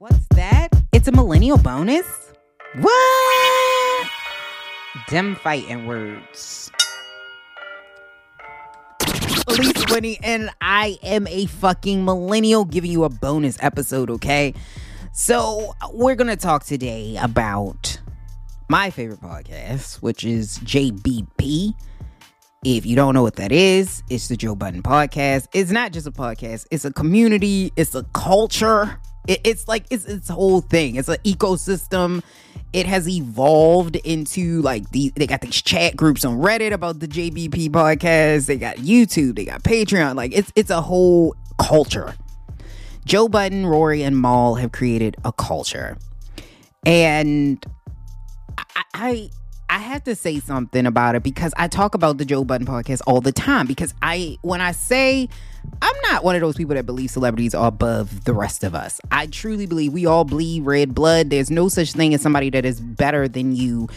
What's that? It's a millennial bonus? What? Them fighting words. Elise Winnie, and I am a fucking millennial giving you a bonus episode, okay? So, we're gonna talk today about my favorite podcast, which is JBP. If you don't know what that is, it's the Joe Budden Podcast. It's not just a podcast, it's a community, it's a culture. It, it's like it's its whole thing. It's an ecosystem. It has evolved into like the they got these chat groups on Reddit about the JBP podcast. They got YouTube, they got Patreon. Like it's it's a whole culture. Joe Budden, Rory, and Mal have created a culture. And I, I I have to say something about it because I talk about the Joe Budden podcast all the time. Because I, when I say I'm not one of those people that believe celebrities are above the rest of us, I truly believe we all bleed red blood. There's no such thing as somebody that is better than you.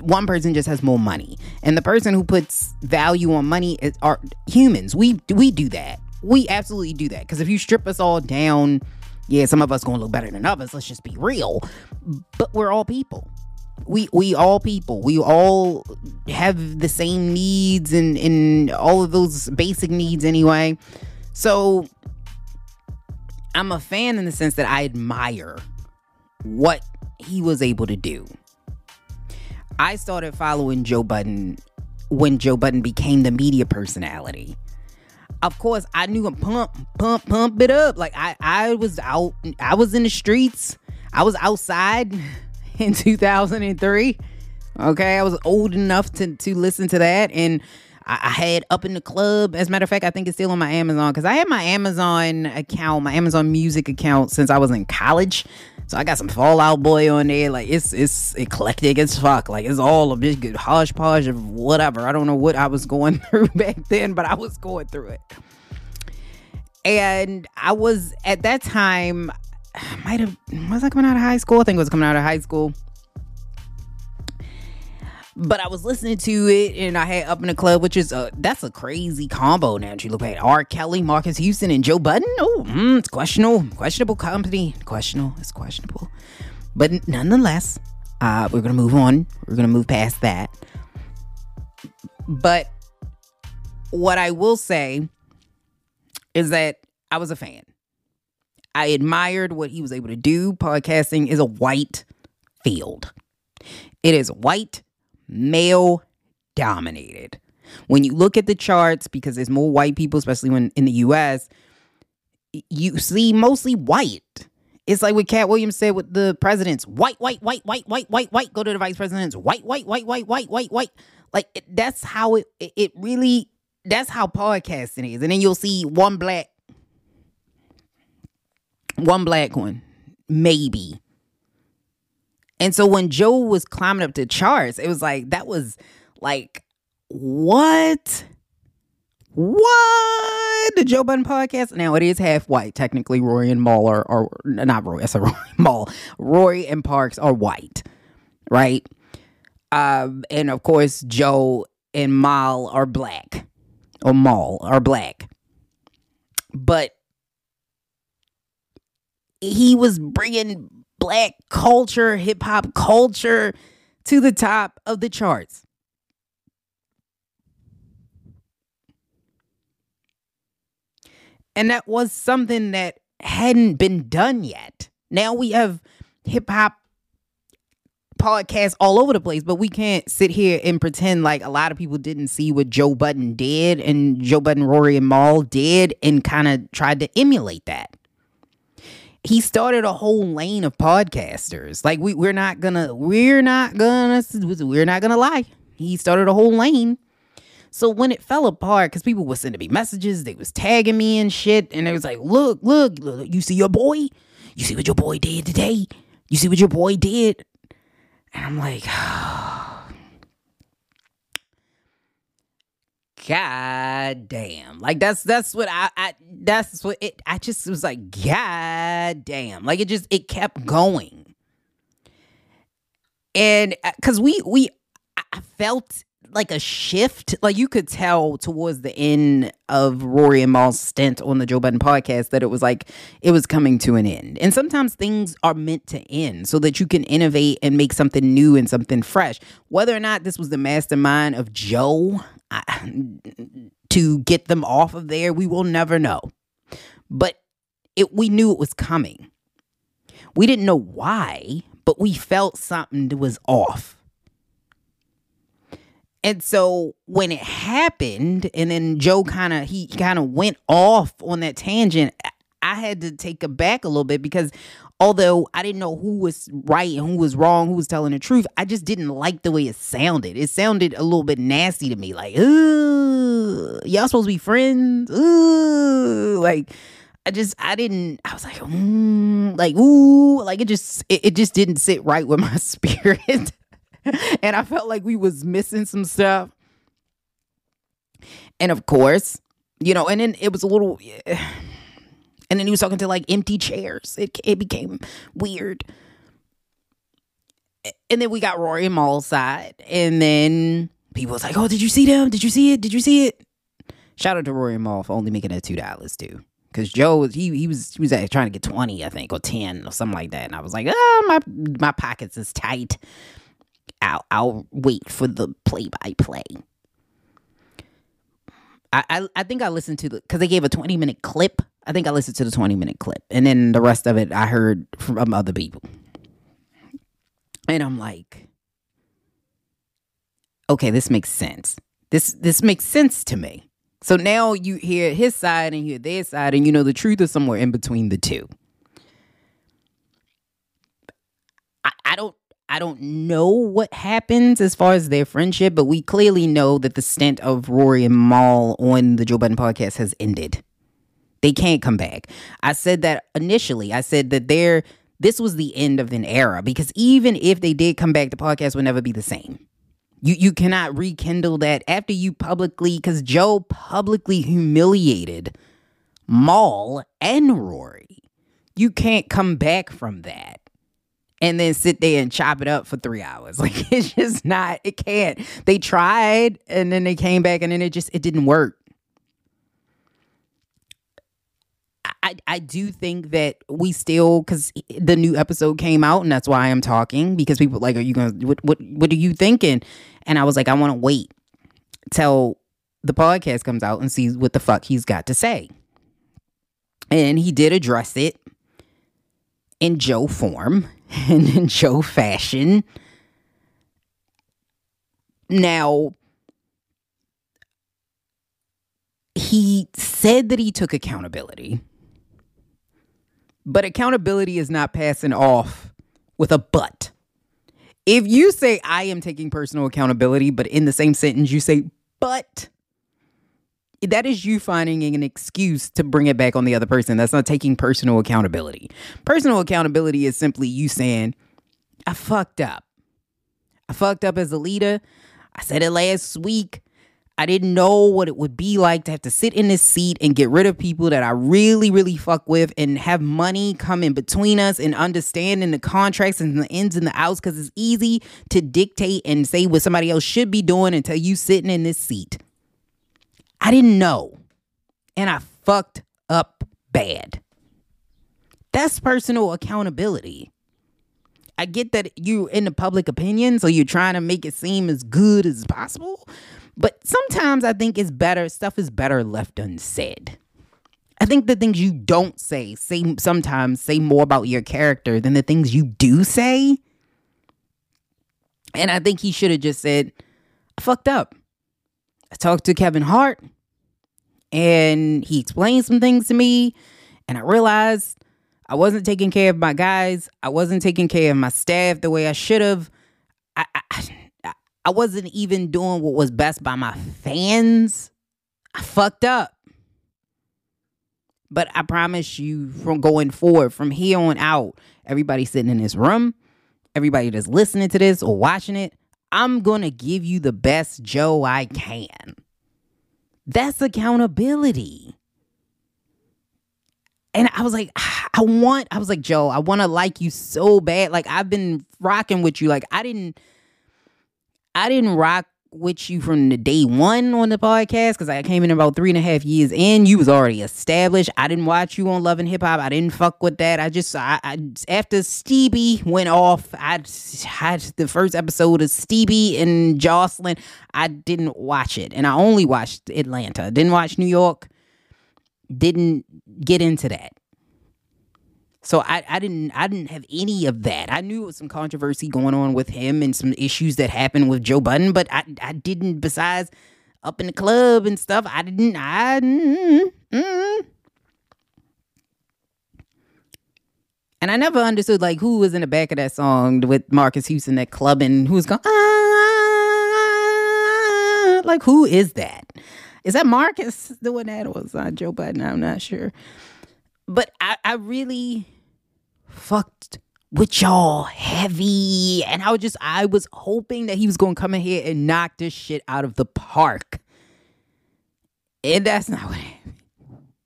One person just has more money, and the person who puts value on money is, are humans. We we do that. We absolutely do that. Because if you strip us all down, yeah, some of us gonna look better than others. Let's just be real. But we're all people we we all people we all have the same needs and and all of those basic needs anyway. So i'm a fan in the sense that i admire what he was able to do. I started following joe budden when joe budden became the media personality. Of course i knew him pump pump pump it up. Like i i was out i was in the streets. I was outside in 2003. Okay, I was old enough to to listen to that, and I, I had up in the club. As a matter of fact, I think it's still on my Amazon because I had my Amazon account, my Amazon Music account, since I was in college. So I got some Fall Out Boy on there. Like it's it's eclectic as fuck. Like it's all a big good hodgepodge of whatever. I don't know what I was going through back then, but I was going through it. And I was at that time might have was I coming out of high school? I think it was coming out of high school. But I was listening to it and I had Up in the Club, which is a that's a crazy combo now that you look at. R. Kelly, Marques Houston, and Joe Budden. Oh, mm, it's questionable. Questionable company. Questionable. It's questionable. But nonetheless, uh, we're gonna move on. We're gonna move past that. But what I will say is that I was a fan. I admired what he was able to do. Podcasting is a white field. It is white, male dominated. When you look at the charts, because there's more white people, especially when in the US, you see mostly white. It's like what Katt Williams said with the presidents white, white, white, white, white, white, white. Go to the vice presidents white, white, white, white, white, white, white. Like that's how it, it really, that's how podcasting is. And then you'll see one black one black one, maybe. And so when Joe was climbing up the charts, it was like that was like what? What? The Joe Budden podcast? Now it is half white. Technically, Rory and Mal are, are not Rory, that's a Rory Mal. Rory and Parks are white, right? Um, and of course, Joe and Mal are black, or Mal are black. But he was bringing black culture, hip hop culture to the top of the charts. And that was something that hadn't been done yet. Now we have hip hop podcasts all over the place, but we can't sit here and pretend like a lot of people didn't see what Joe Budden did and Joe Budden, Rory, and Mal did and kind of tried to emulate that he started a whole lane of podcasters. Like we we're not gonna we're not gonna we're not gonna lie. He started a whole lane. So when it fell apart, because people were sending me messages, they was tagging me and shit, and it was like, look, look, look, you see your boy? You see what your boy did today? You see what your boy did? And I'm like, oh, god damn like that's that's what I, I that's what it i just was like god damn like it just it kept going and because uh, we we i felt like a shift. Like you could tell towards the end of Rory and Mal's stint on the Joe Budden podcast that it was like it was coming to an end. And sometimes things are meant to end so that you can innovate and make something new and something fresh. Whether or not this was the mastermind of Joe to get them off of there, we will never know. But it we knew it was coming. We didn't know why, but we felt something was off. And so when it happened, and then Joe kind of he kind of went off on that tangent, I had to take it back a little bit because although I didn't know who was right and who was wrong, who was telling the truth, I just didn't like the way it sounded. It sounded a little bit nasty to me, like, ooh, y'all supposed to be friends, ooh, like. I just I didn't I was like mm, like ooh like it just it, it just didn't sit right with my spirit and I felt like we was missing some stuff. And of course, you know, and then it was a little and then he was talking to like empty chairs. It it became weird. And then we got Rory and Mal's side. And then people was like, Oh, did you see them? Did you see it? Did you see it? Shout out to Rory and Mal for only making two dollars too. Cause Joe was he he was he was trying to get twenty, I think, or ten or something like that. And I was like, oh, my my pockets is tight. I'll I'll wait for the play by play. I, I I think I listened to the because they gave a twenty minute clip. I think I listened to the twenty minute clip, and then the rest of it I heard from um, other people. And I'm like, okay, this makes sense. This this makes sense to me. So now you hear his side and hear their side, and you know the truth is somewhere in between the two. I, I don't I don't know what happens as far as their friendship, but we clearly know that the stint of Rory and Mal on the Joe Budden podcast has ended. They can't come back. I said that initially. I said that they're this was the end of an era because even if they did come back, the podcast would never be the same. You you cannot rekindle that after you publicly because Joe publicly humiliated Mal and Rory. You can't come back from that and then sit there and chop it up for three hours. Like it's just not, it can't. They tried and then they came back and then it just it didn't work. I, I do think that we still because the new episode came out and that's why I'm talking because people like are you gonna what what what are you thinking and I was like I want to wait till the podcast comes out and see what the fuck he's got to say and he did address it in Joe form and in Joe fashion. Now, he said that he took accountability, but accountability is not passing off with a but. If you say, I am taking personal accountability, but in the same sentence you say, but that is you finding an excuse to bring it back on the other person. That's not taking personal accountability. Personal accountability is simply you saying, I fucked up. I fucked up as a leader. I said it last week. I didn't know what it would be like to have to sit in this seat and get rid of people that I really, really fuck with and have money come in between us and understanding the contracts and the ins and the outs because it's easy to dictate and say what somebody else should be doing until you sitting in this seat. I didn't know. And I fucked up bad. That's personal accountability. I get that you're in the public opinion, so you're trying to make it seem as good as possible. But sometimes I think it's better, stuff is better left unsaid. I think the things you don't say say sometimes say more about your character than the things you do say. And I think he should have just said, I fucked up. I talked to Kevin Hart and he explained some things to me and I realized I wasn't taking care of my guys. I wasn't taking care of my staff the way I should have. I, I, I wasn't even doing what was best by my fans. I fucked up. But I promise you, from going forward, from here on out, everybody sitting in this room, everybody that's listening to this or watching it, I'm going to give you the best Joe I can. That's accountability. And I was like, I want, I was like, Joe, I want to like you so bad. Like, I've been rocking with you. Like, I didn't, I didn't rock with you from the day one on the podcast because I came in about three and a half years in. You was already established. I didn't watch you on Love and Hip Hop. I didn't fuck with that. I just I, I after Stevie went off, I had the first episode of Stevie and Joseline. I didn't watch it, and I only watched Atlanta. Didn't watch New York. Didn't get into that. So I, I didn't I didn't have any of that. I knew it was some controversy going on with him and some issues that happened with Joe Budden, but I I didn't besides up in the club and stuff. I didn't I mm, mm. and I never understood like who was in the back of that song with Marques Houston that clubbing who was going ah like who is that? Is that Marques doing that or was that Joe Budden? I'm not sure. But I, I really fucked with y'all heavy. And I was just, I was hoping that he was going to come in here and knock this shit out of the park. And that's not what happened.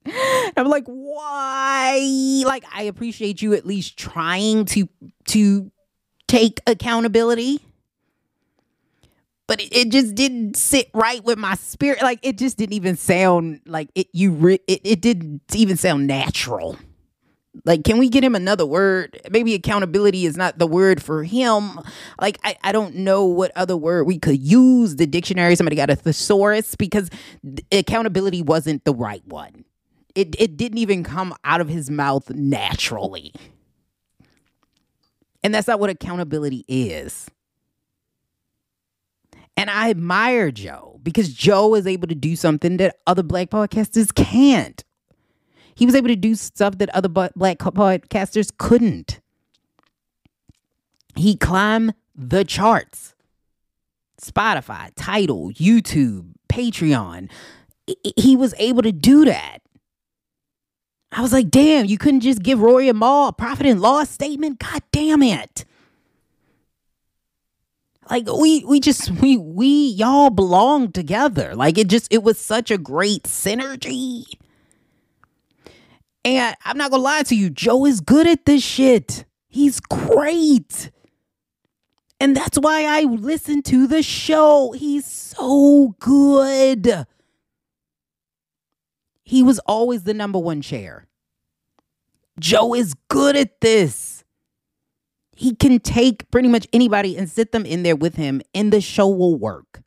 I'm like, why? Like, I appreciate you at least trying to to take accountability. But it, it just didn't sit right with my spirit. Like it just didn't even sound like it. You re- it, it didn't even sound natural. Like, can we get him another word? Maybe accountability is not the word for him. Like, I, I don't know what other word we could use. The dictionary, somebody got a thesaurus because accountability wasn't the right one. It, it didn't even come out of his mouth naturally. And that's not what accountability is. And I admire Joe because Joe is able to do something that other black podcasters can't. He was able to do stuff that other black podcasters couldn't. He climbed the charts. Spotify, Tidal, YouTube, Patreon. He was able to do that. I was like, damn, you couldn't just give Rory and Mal a profit and loss statement? God damn it. Like we we just we we y'all belong together. Like it just it was such a great synergy. And I'm not gonna lie to you, Joe is good at this shit. He's great. And that's why I listen to the show. He's so good. He was always the number one chair. Joe is good at this. He can take pretty much anybody and sit them in there with him, and the show will work.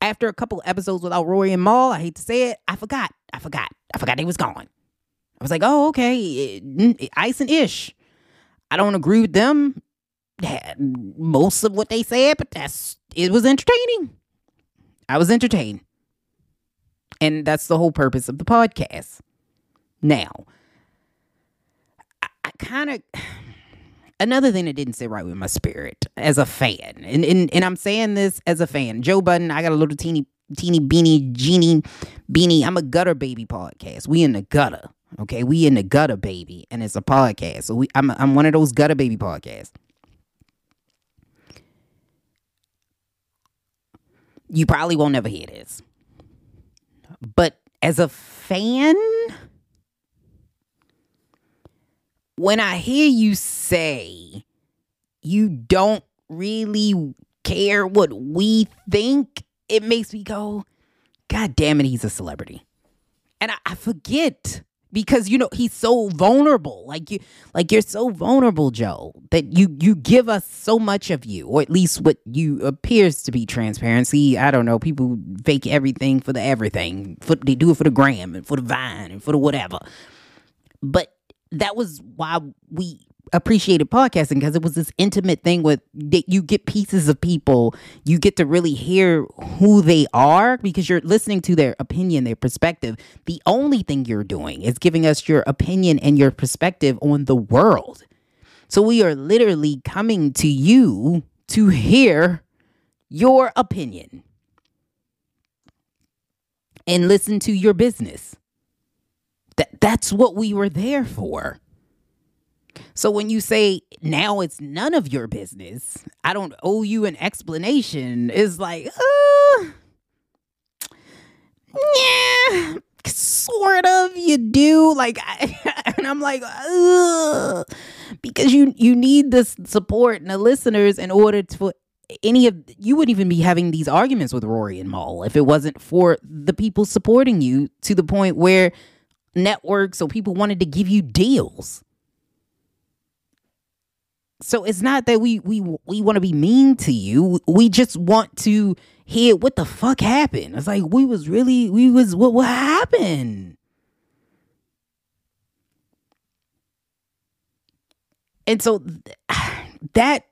After a couple episodes without Rory and Mal, I hate to say it, I forgot. I forgot. I forgot he was gone. I was like, oh, okay, Ice and Ish. I don't agree with them. Most of what they said, but that's it was entertaining. I was entertained. And that's the whole purpose of the podcast. Now, I, I kind of another thing that didn't sit right with my spirit as a fan, and, and and I'm saying this as a fan. Joe Budden, I got a little teeny teeny beanie genie beanie. I'm a gutter baby podcast. We in the gutter. Okay, we in the gutter baby, and it's a podcast. So we I'm I'm one of those gutter baby podcasts. You probably won't never hear this. But as a fan, when I hear you say you don't really care what we think, it makes me go, God damn it, he's a celebrity. And I, I forget because you know he's so vulnerable. Like you like you're so vulnerable joe that you you give us so much of you or at least what you appears to be transparency. I don't know people fake everything for the everything for, they do it for the gram and for the vine and for the whatever. But that was why we appreciated podcasting because it was this intimate thing with that you get pieces of people. You get to really hear who they are because you're listening to their opinion their perspective. The only thing you're doing is giving us your opinion and your perspective on the world. So we are literally coming to you to hear your opinion and listen to your business that that's what we were there for so when you say now it's none of your business, I don't owe you an explanation, is like, uh, yeah, sort of you do. Like, I, and I'm like, Ugh. because you you need the support and the listeners in order to any of you wouldn't even be having these arguments with Rory and Mal if it wasn't for the people supporting you to the point where networks so people wanted to give you deals. So it's not that we we we want to be mean to you. We just want to hear what the fuck happened. It's like we was really we was what what happened. And so that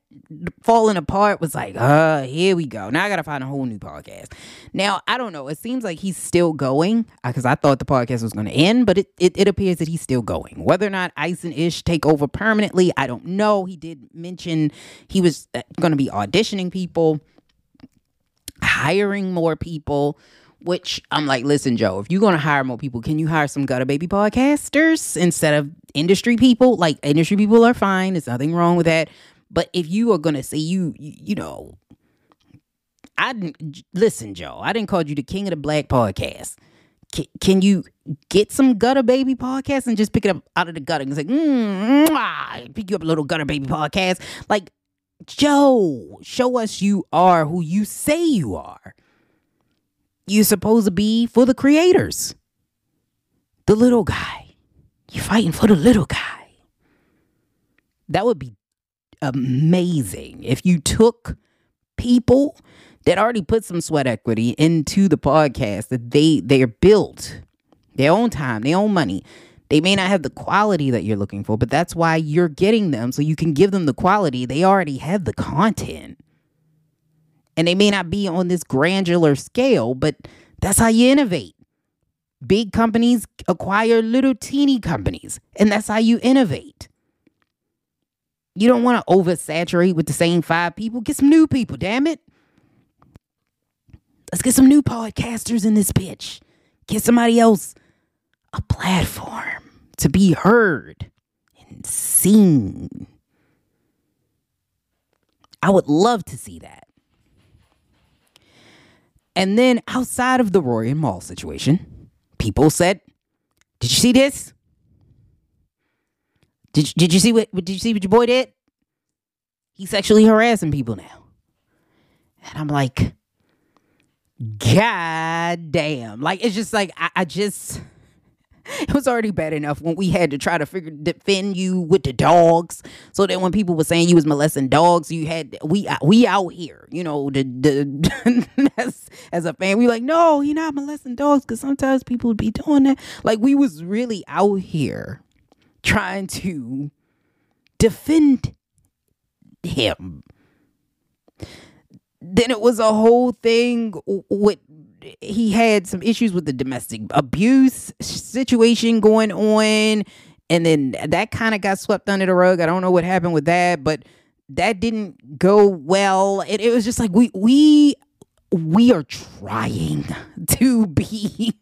falling apart was like, uh, here we go. Now I gotta find a whole new podcast. Now I don't know. It seems like he's still going because uh, I thought the podcast was going to end, but it, it it appears that he's still going. Whether or not Ice and Ish take over permanently, I don't know. He did mention he was uh, going to be auditioning people, hiring more people. Which I'm like, listen, Joe, if you're gonna hire more people, can you hire some gutter baby podcasters instead of industry people? Like industry people are fine. There's nothing wrong with that. But if you are gonna say you, you, know, I didn't listen, Joe. I didn't call you the king of the black podcast. Can, can you get some gutter baby podcast and just pick it up out of the gutter and say, mm, mwah, pick you up a little gutter baby podcast? Like, Joe, show us you are who you say you are. You're supposed to be for the creators. The little guy. You're fighting for the little guy. That would be amazing. If you took people that already put some sweat equity into the podcast that they they're built their own time their own money they may not have the quality that you're looking for but that's why you're getting them so you can give them the quality. They already have the content. And they may not be on this granular scale but that's how you innovate. Big companies acquire little teeny companies and that's how you innovate you don't want to oversaturate with the same five people. Get some new people, damn it. Let's get some new podcasters in this bitch. Get somebody else a platform to be heard and seen. I would love to see that. And then outside of the Rory and Mal situation, people said, Did you see this? Did did you see what did you see what your boy did? He's sexually harassing people now. And I'm like, God damn. Like it's just like I, I just it was already bad enough when we had to try to figure defend you with the dogs. So that when people were saying you was molesting dogs, you had we we out here, you know, the the as, as a fan, we like no, you're not molesting dogs because sometimes people would be doing that. Like we was really out here trying to defend him. Then it was a whole thing with he had some issues with the domestic abuse situation going on and then that kind of got swept under the rug. I don't know what happened with that, but that didn't go well. It, it was just like we we we are trying to be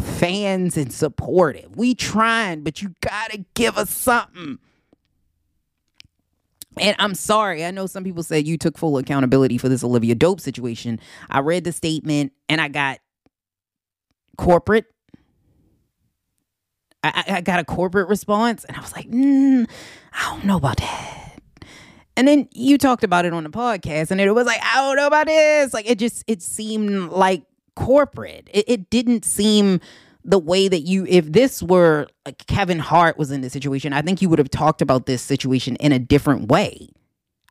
fans and supportive. We trying, but you gotta give us something. And I'm sorry, I know some people said you took full accountability for this Olivia Dope situation. I read the statement and I got corporate. I, I got a corporate response and I was like, mm, I don't know about that. And then you talked about it on the podcast and it was like, I don't know about this. Like it just, it seemed like corporate. It, it didn't seem the way that you if this were like Kevin Hart was in this situation, I think you would have talked about this situation in a different way.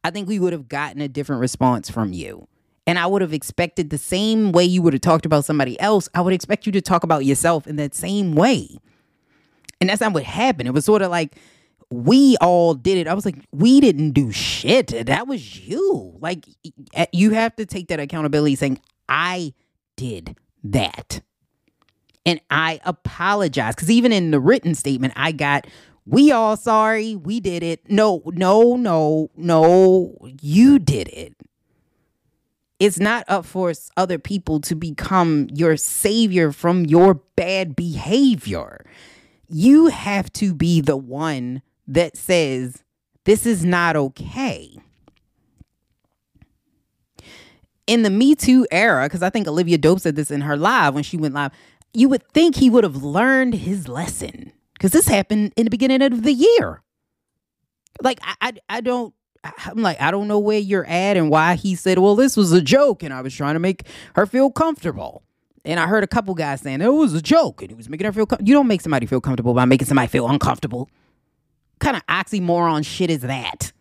I think we would have gotten a different response from you. And I would have expected the same way you would have talked about somebody else, I would expect you to talk about yourself in that same way. And that's not what happened. It was sort of like we all did it. I was like, we didn't do shit. That was you. Like, you have to take that accountability saying, I did that. And I apologize. Because even in the written statement, I got, we all sorry, we did it. No, no, no, no, you did it. It's not up for other people to become your savior from your bad behavior. You have to be the one that says, this is not okay in the Me Too era, because I think Olivia Dope said this in her live when she went live, you would think he would have learned his lesson because this happened in the beginning of the year. Like I, I, I don't I'm like, I don't know where you're at and why he said, well, this was a joke. And I was trying to make her feel comfortable. And I heard a couple guys saying it was a joke and he was making her feel com-. You don't make somebody feel comfortable by making somebody feel uncomfortable. What kind of oxymoron shit is that?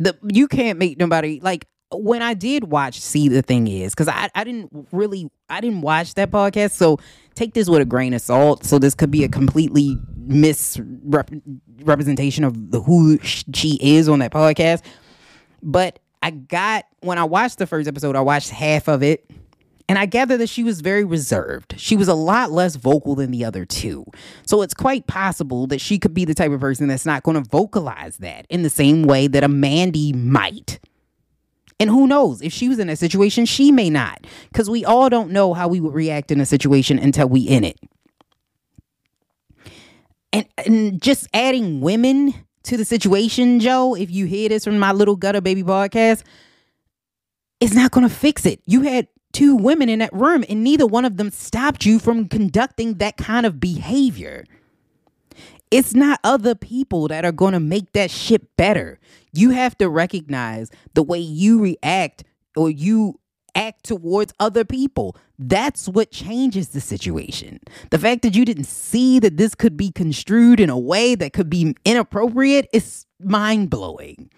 The you can't make nobody like when I did watch See the Thing Is, because I, I didn't really I didn't watch that podcast. So take this with a grain of salt. So this could be a completely misrepresentation of the who she is on that podcast. But I got when I watched the first episode, I watched half of it. And I gather that she was very reserved. She was a lot less vocal than the other two. So it's quite possible that she could be the type of person that's not going to vocalize that in the same way that a Mandii might. And who knows? If she was in a situation, she may not. Because we all don't know how we would react in a situation until we in it. And, and just adding women to the situation, Joe, if you hear this from my little gutter baby podcast, it's not going to fix it. You had two women in that room, and neither one of them stopped you from conducting that kind of behavior. It's not other people that are going to make that shit better. You have to recognize the way you react or you act towards other people. That's what changes the situation. The fact that you didn't see that this could be construed in a way that could be inappropriate is mind blowing.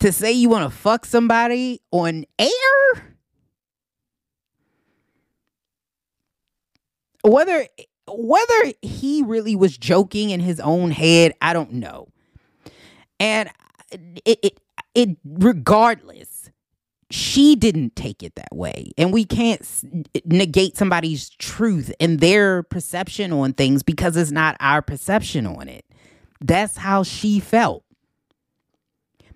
To say you want to fuck somebody on air? Whether whether he really was joking in his own head, I don't know. And it, it, it regardless, she didn't take it that way. And we can't negate somebody's truth and their perception on things because it's not our perception on it. That's how she felt.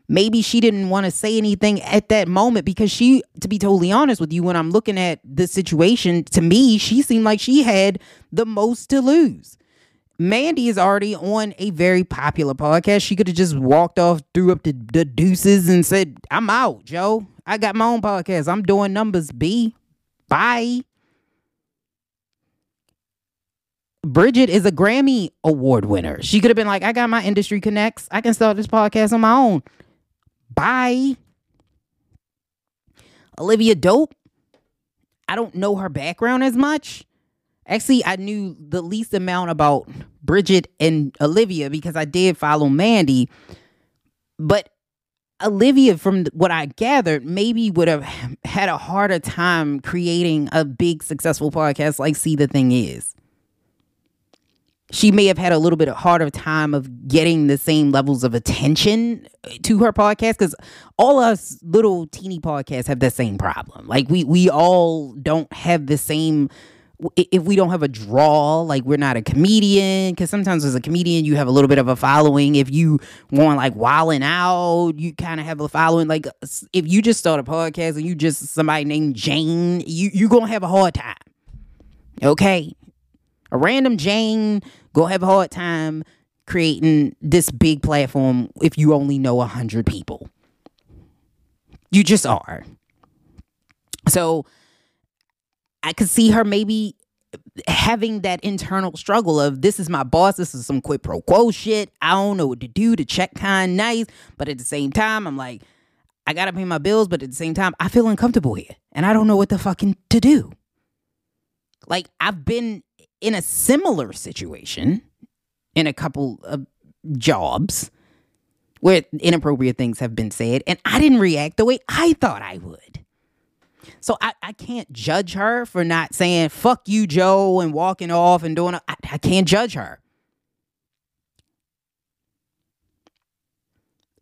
Maybe she didn't want to say anything at that moment because she, to be totally honest with you, when I'm looking at the situation, to me, she seemed like she had the most to lose. Mandii is already on a very popular podcast. She could have just walked off, threw up the, the deuces, and said, I'm out, Joe. I got my own podcast. I'm doing numbers, B. Bye. Bridget is a Grammy Award winner. She could have been like, I got my industry connects. I can start this podcast on my own. Bye. Olivia Dope. I don't know her background as much. Actually, I knew the least amount about Bridget and Olivia because I did follow Mandii. But Olivia, from what I gathered, maybe would have had a harder time creating a big successful podcast like See the Thing Is she may have had a little bit of harder time of getting the same levels of attention to her podcast because all us little teeny podcasts have the same problem. Like we we all don't have the same if we don't have a draw like we're not a comedian because sometimes as a comedian you have a little bit of a following. If you want like wilding out you kind of have a following. Like if you just start a podcast and you just somebody named jane you you're gonna have a hard time. Okay a random Jane go have a hard time creating this big platform if you only know a hundred people. You just are. So I could see her maybe having that internal struggle of this is my boss, this is some quid pro quo shit. I don't know what to do to check kind nice, but at the same time, I'm like, I gotta pay my bills, but at the same time, I feel uncomfortable here, and I don't know what the fucking to do. Like I've been in a similar situation in a couple of jobs where inappropriate things have been said, and I didn't react the way I thought I would. So I, I can't judge her for not saying fuck you, Joe, and walking off and doing I, I can't judge her.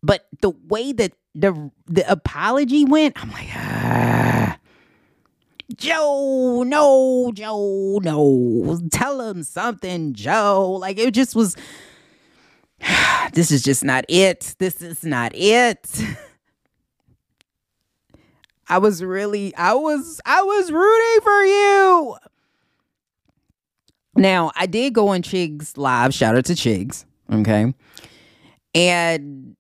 But the way that the the apology went, I'm like, ah, Joe, no, Joe, no. Tell him something, Joe. Like it just was this is just not it. This is not it. I was really I was I was rooting for you. Now, I did go on Chigs live. Shout out to Chigs. Okay. And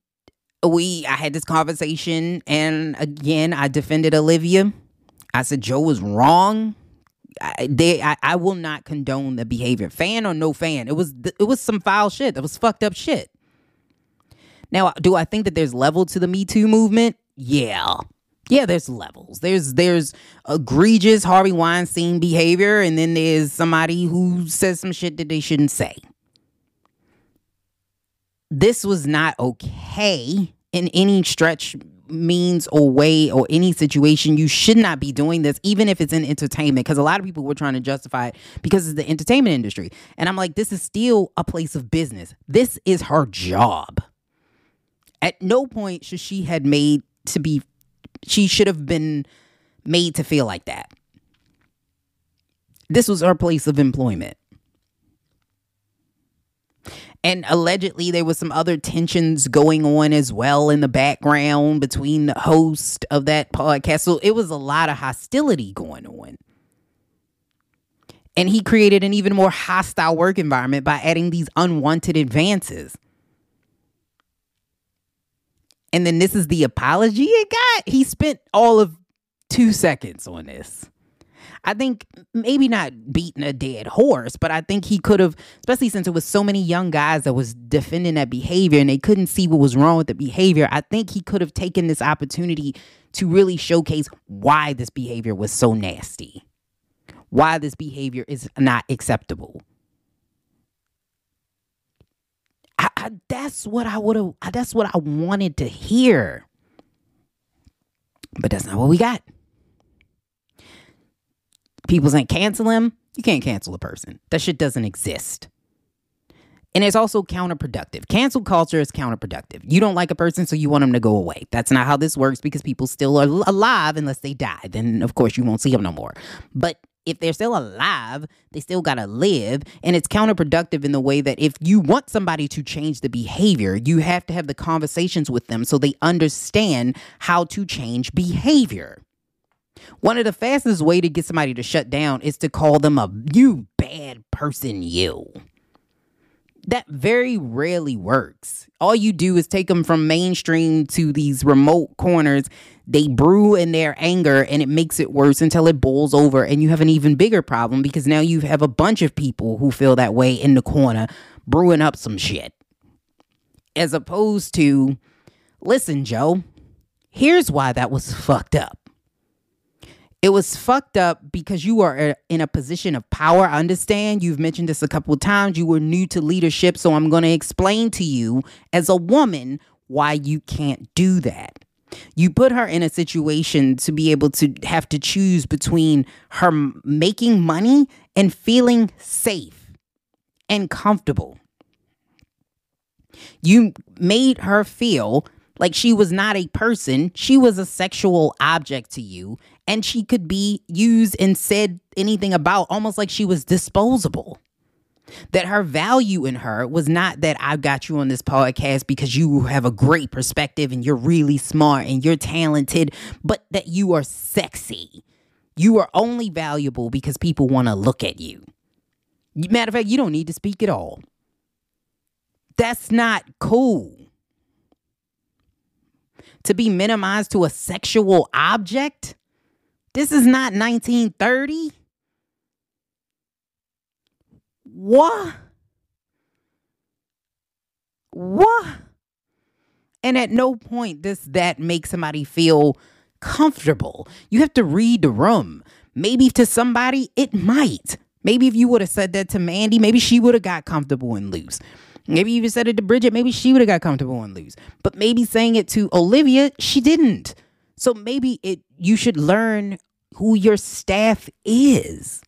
we I had this conversation and again I defended Olivia I said Joe was wrong. I, they, I, I will not condone the behavior, fan or no fan. It was, it was some foul shit. That was fucked up shit. Now, do I think that there's level to the Me Too movement? Yeah. Yeah, there's levels. There's there's egregious Harvey Weinstein behavior, and then there's somebody who says some shit that they shouldn't say. This was not okay in any stretch means or way or any situation you should not be doing this even if it's in entertainment because a lot of people were trying to justify it because it's the entertainment industry. And i'm like this is still a place of business. This is her job. At no point should she had made to be she should have been made to feel like that. This was her place of employment and allegedly there was some other tensions going on as well in the background between the host of that podcast. So it was a lot of hostility going on. And he created an even more hostile work environment by adding these unwanted advances. And then this is the apology it got? He spent all of two seconds on this I think maybe not beating a dead horse, but I think he could have, especially since it was so many young guys that was defending that behavior and they couldn't see what was wrong with the behavior. I think he could have taken this opportunity to really showcase why this behavior was so nasty, why this behavior is not acceptable. I, I, that's what I would have. That's what I wanted to hear. But that's not what we got people saying cancel him. You can't cancel a person. That shit doesn't exist. And it's also counterproductive. Cancel culture is counterproductive. You don't like a person, so you want them to go away. That's not how this works because people still are alive unless they die. Then, of course, you won't see them no more. But if they're still alive, they still got to live. And it's counterproductive in the way that if you want somebody to change the behavior, you have to have the conversations with them so they understand how to change behavior. One of the fastest way to get somebody to shut down is to call them a you bad person you. That very rarely works. All you do is take them from mainstream to these remote corners. They brew in their anger and it makes it worse until it boils over and you have an even bigger problem because now you have a bunch of people who feel that way in the corner brewing up some shit. As opposed to, listen, Joe, here's why that was fucked up. It was fucked up because you are uh, in a position of power. I understand you've mentioned this a couple times. You were new to leadership, so I'm going to explain to you as a woman why you can't do that. You put her in a situation to be able to have to choose between her making money and feeling safe and comfortable. You made her feel like she was not a person, she was a sexual object to you, and she could be used and said anything about almost like she was disposable. That her value in her was not that I got you on this podcast because you have a great perspective and you're really smart and you're talented, but that you are sexy. You are only valuable because people want to look at you. Matter of fact, you don't need to speak at all. That's not cool to be minimized to a sexual object? This is not 1930. What? What? And at no point does that make somebody feel comfortable. You have to read the room. Maybe to somebody, it might. Maybe if you would have said that to Mandii, maybe she would have got comfortable and loose. Maybe you said it to Bridget. Maybe she would have got comfortable and lose. But maybe saying it to Olivia, she didn't. So maybe it you should learn who your staff is.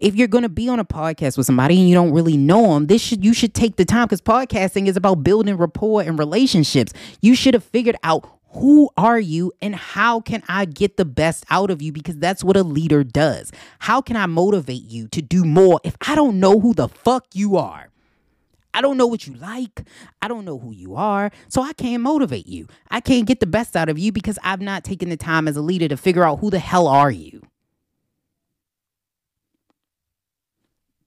If you're going to be on a podcast with somebody and you don't really know them, this should you should take the time because podcasting is about building rapport and relationships. You should have figured out who are you and how can I get the best out of you because that's what a leader does. How can I motivate you to do more if I don't know who the fuck you are? I don't know what you like. I don't know who you are. So I can't motivate you. I can't get the best out of you because I've not taken the time as a leader to figure out who the hell are you.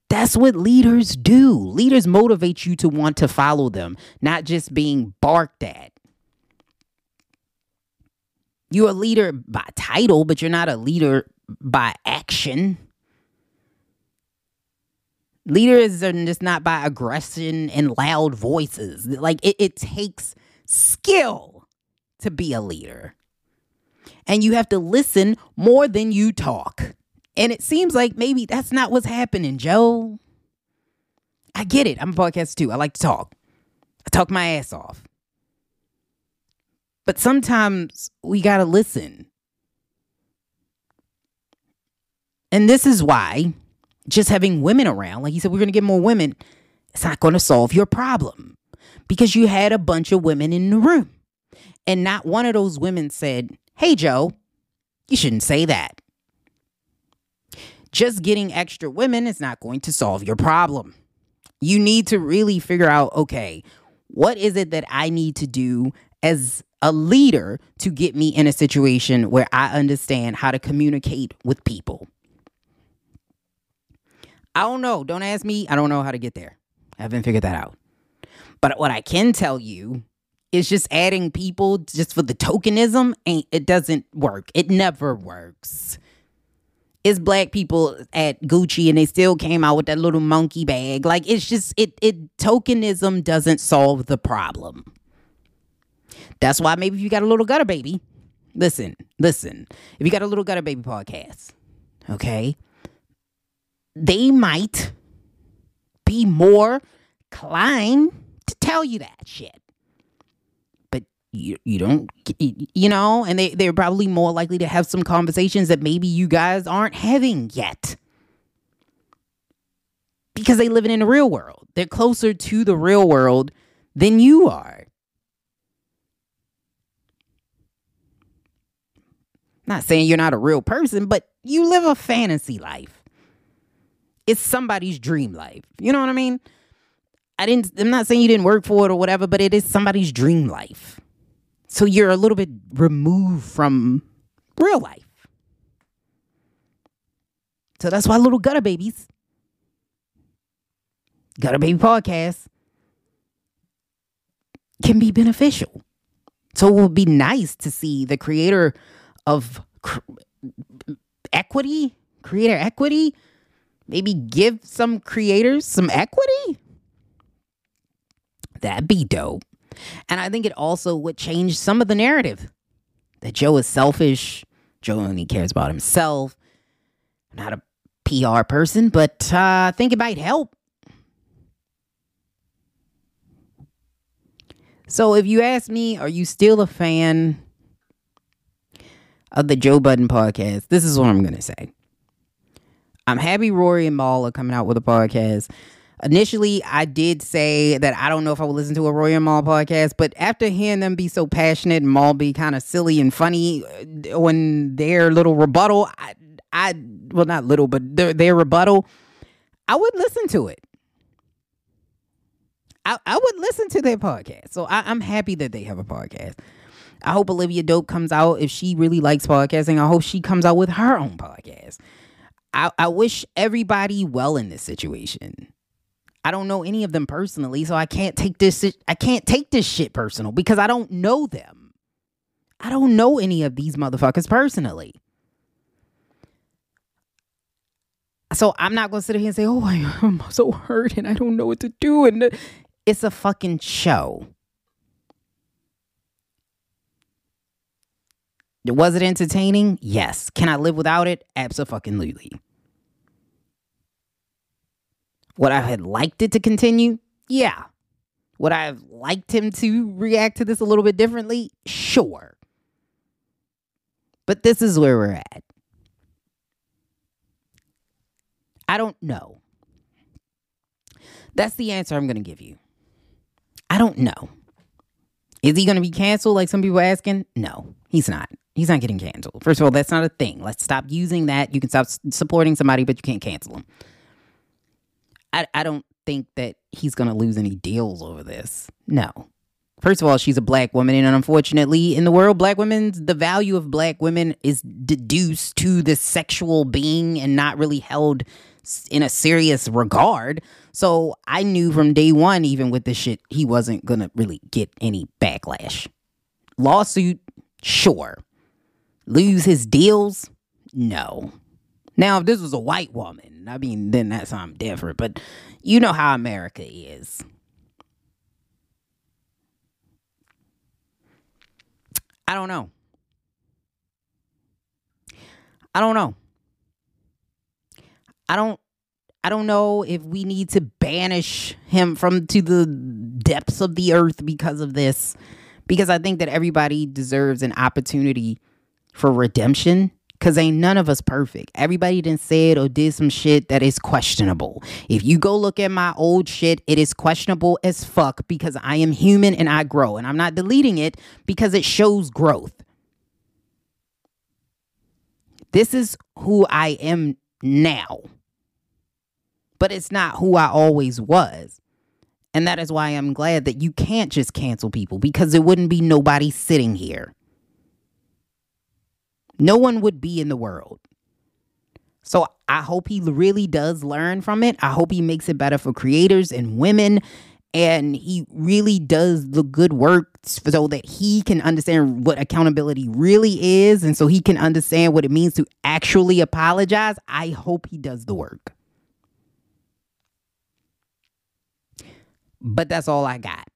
That's what leaders do. Leaders motivate you to want to follow them, not just being barked at. You're a leader by title, but you're not a leader by action. Leaders are just not by aggression and loud voices. Like it, it takes skill to be a leader. And you have to listen more than you talk. And it seems like maybe that's not what's happening, Joe. I get it. I'm a podcast too. I like to talk. I talk my ass off. But sometimes we got to listen. And this is why just having women around, like you said, we're going to get more women, it's not going to solve your problem because you had a bunch of women in the room. And not one of those women said, Hey, Joe, you shouldn't say that. Just getting extra women is not going to solve your problem. You need to really figure out okay, what is it that I need to do as a leader to get me in a situation where I understand how to communicate with people? I don't know. Don't ask me. I don't know how to get there. I haven't figured that out. But what I can tell you is just adding people just for the tokenism ain't it doesn't work. It never works. It's black people at Gucci and they still came out with that little monkey bag. Like it's just it it tokenism doesn't solve the problem. That's why maybe if you got a little gutter baby, listen, listen. If you got a little gutter baby podcast, okay? They might be more inclined to tell you that shit. But you, you don't, you know, and they, they're probably more likely to have some conversations that maybe you guys aren't having yet. Because they live in the real world. They're closer to the real world than you are. Not saying you're not a real person, but you live a fantasy life it's somebody's dream life. You know what I mean? I didn't I'm not saying you didn't work for it or whatever, but it is somebody's dream life. So you're a little bit removed from real life. So that's why little gutter babies, gutter baby podcast can be beneficial. So it would be nice to see the creator of cr- equity, creator equity, Maybe give some creators some equity? That'd be dope. And I think it also would change some of the narrative that Joe is selfish. Joe only cares about himself. Not a PR person, but uh, I think it might help. So if you ask me, are you still a fan of the Joe Budden podcast? This is what I'm going to say. I'm happy Rory and Mal are coming out with a podcast. Initially, I did say that I don't know if I would listen to a Rory and Mal podcast, but after hearing them be so passionate and Mal be kind of silly and funny uh, when their little rebuttal, I, I well not little, but their, their rebuttal, I would listen to it. I, I would listen to their podcast. So I, I'm happy that they have a podcast. I hope Olivia Dope comes out. If she really likes podcasting, I hope she comes out with her own podcast. I, I wish everybody well in this situation. I don't know any of them personally, so I can't take this I can't take this shit personal because I don't know them. I don't know any of these motherfuckers personally. So I'm not gonna sit here and say, "Oh, I'm so hurt and I don't know what to do." And it's a fucking show. Was it entertaining? Yes. Can I live without it? Absolutely. Would I have liked it to continue? Yeah. Would I have liked him to react to this a little bit differently? Sure. But this is where we're at. I don't know. That's the answer I'm going to give you. I don't know. Is he going to be canceled like some people are asking? No, he's not. He's not getting canceled. First of all, that's not a thing. Let's stop using that. You can stop supporting somebody, but you can't cancel them. I, I don't think that he's going to lose any deals over this. No. First of all, she's a black woman, and unfortunately, in the world, black women, the value of black women is deduced to the sexual being and not really held in a serious regard. So I knew from day one, even with this shit, he wasn't gonna really get any backlash. Lawsuit, sure. Lose his deals, no. Now, if this was a white woman, I mean, then that's something different. But you know how America is. I don't know. I don't know. I don't I don't know if we need to banish him from to the depths of the earth because of this because I think that everybody deserves an opportunity for redemption because ain't none of us perfect. Everybody done said or did some shit that is questionable. If you go look at my old shit, it is questionable as fuck because I am human and I grow. And I'm not deleting it because it shows growth. This is who I am now. But it's not who I always was. And that is why I'm glad that you can't just cancel people because there wouldn't be nobody sitting here. No one would be in the world. So I hope he really does learn from it. I hope he makes it better for creators and women. And he really does the good work so that he can understand what accountability really is. And so he can understand what it means to actually apologize. I hope he does the work. But that's all I got.